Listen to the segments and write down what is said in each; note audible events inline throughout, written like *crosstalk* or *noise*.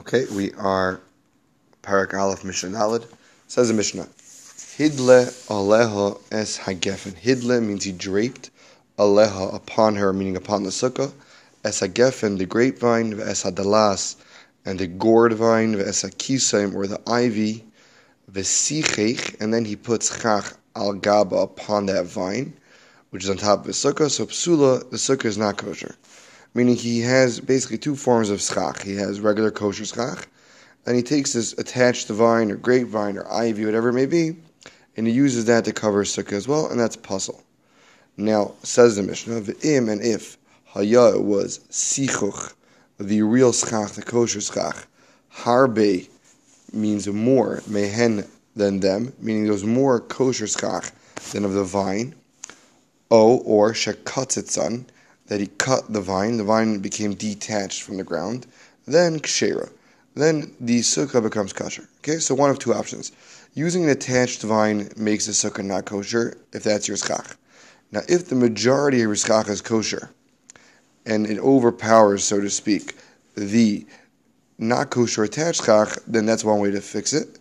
Okay, we are Parak Aleph Mishnah Dalid. Says the Mishnah, Hidle aleha es hagefen. Hidle means he draped aleha upon her, meaning upon the sukkah. Es hagefen, the grapevine, es hadalas, and the gourd vine, es hakisaim, or the ivy, vesichech, and then he puts schach al gaba upon that vine, which is on top of the sukkah. So psula, the sukkah is not kosher meaning he has basically two forms of schach. He has regular kosher schach, and he takes this attached vine or grapevine or ivy, whatever it may be, and he uses that to cover sukkah as well, and that's pasul. Now, says the Mishnah, v'im and if haya was sichuch, the real schach, the kosher schach, harbe means more, mehen than them, meaning there was more kosher schach than of the vine, o or shekatzitzan, that he cut the vine, the vine became detached from the ground, then kshera. Then the sukkah becomes kosher. Okay, so one of two options. Using an attached vine makes the sukkah not kosher, if that's your schach. Now, if the majority of your schach is kosher, and it overpowers, so to speak, the not kosher attached schach, then that's one way to fix it.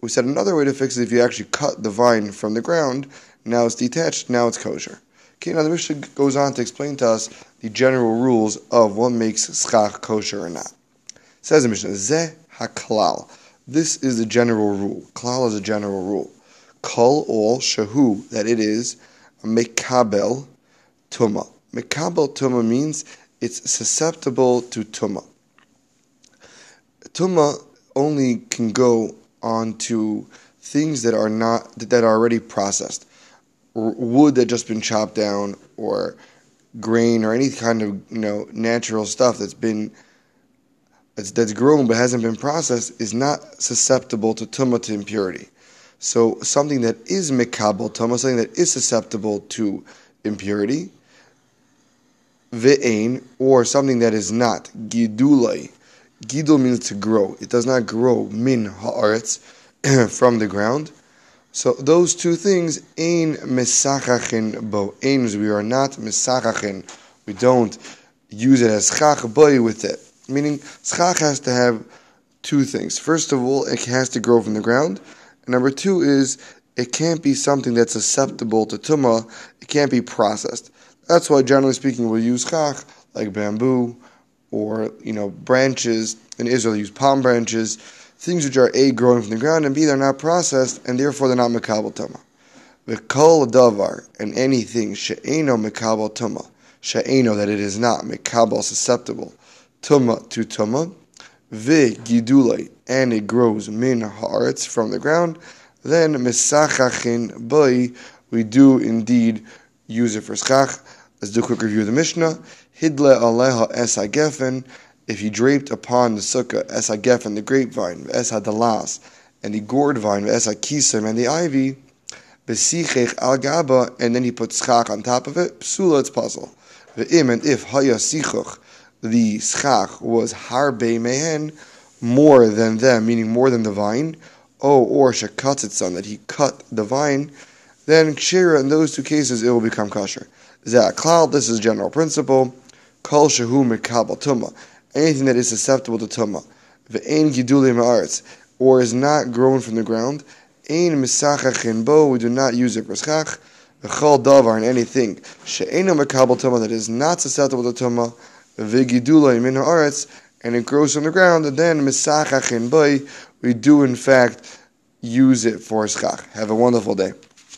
We said another way to fix it if you actually cut the vine from the ground, now it's detached, now it's kosher. Okay, now the Mishnah goes on to explain to us the general rules of what makes schach kosher or not. Says the Mishnah, Zeh haklal. This is the general rule. Klal is a general rule. Kol all shahu, that it is mekabel tuma. Mekabel tuma means it's susceptible to tuma. Tuma only can go onto things that are not that are already processed wood that just been chopped down or grain or any kind of you know natural stuff that's been that's, that's grown but hasn't been processed is not susceptible to tumah to impurity. So something that is mikabel tumah, something that is susceptible to impurity, ve'ain, or something that is not gidulai. Gidul means to grow. It does not grow min haaretz *clears throat* from the ground. So those two things, ein misachachin bo. Ein we are not misachachin. We don't use it as schach boy with it. Meaning, schach has to have two things. First of all, it has to grow from the ground. And number two is it can't be something that's susceptible to tumah. It can't be processed. That's why, generally speaking, we'll use schach like bamboo or you know branches. In Israel, use palm branches things which are A, growing from the ground, and B, they're not processed, and therefore they're not Mekabal Tuma. V'kol davar, and anything, she'eno Mekabal Tuma, she'eno, that it is not Mekabal susceptible, Tuma to Tuma, gidulei, and it grows min haaretz from the ground, then misachachin boi, we do indeed use it for schach. Let's do a quick review of the Mishnah. Hidle aleha es gefen if he draped upon the sukkah es hagef and the grapevine, es and the gourd vine, es and the ivy, besichech al gaba, and then he put schach on top of it, psula, it's pasul. Ve'im, and if haya sichuch, the schach was harbe mehen, more than them, meaning more than the vine, oh, or shekatzitzan, that he cut the vine, then kshira, in those two cases, it will become kosher. Zah cloud, this is general principle, kol shehu mekabal tumah anything that is susceptible to tuma, ve'ein giduli ma'aretz, or is not grown from the ground, ein misachachin bo, we do not use it. For schach, v'chol davar, and anything, she'eno mekabel tuma, that is not susceptible to tuma, ve'gidula min ha'aretz, and it grows from the ground, and then misachachin bo, we do in fact use it for schach. Have a wonderful day.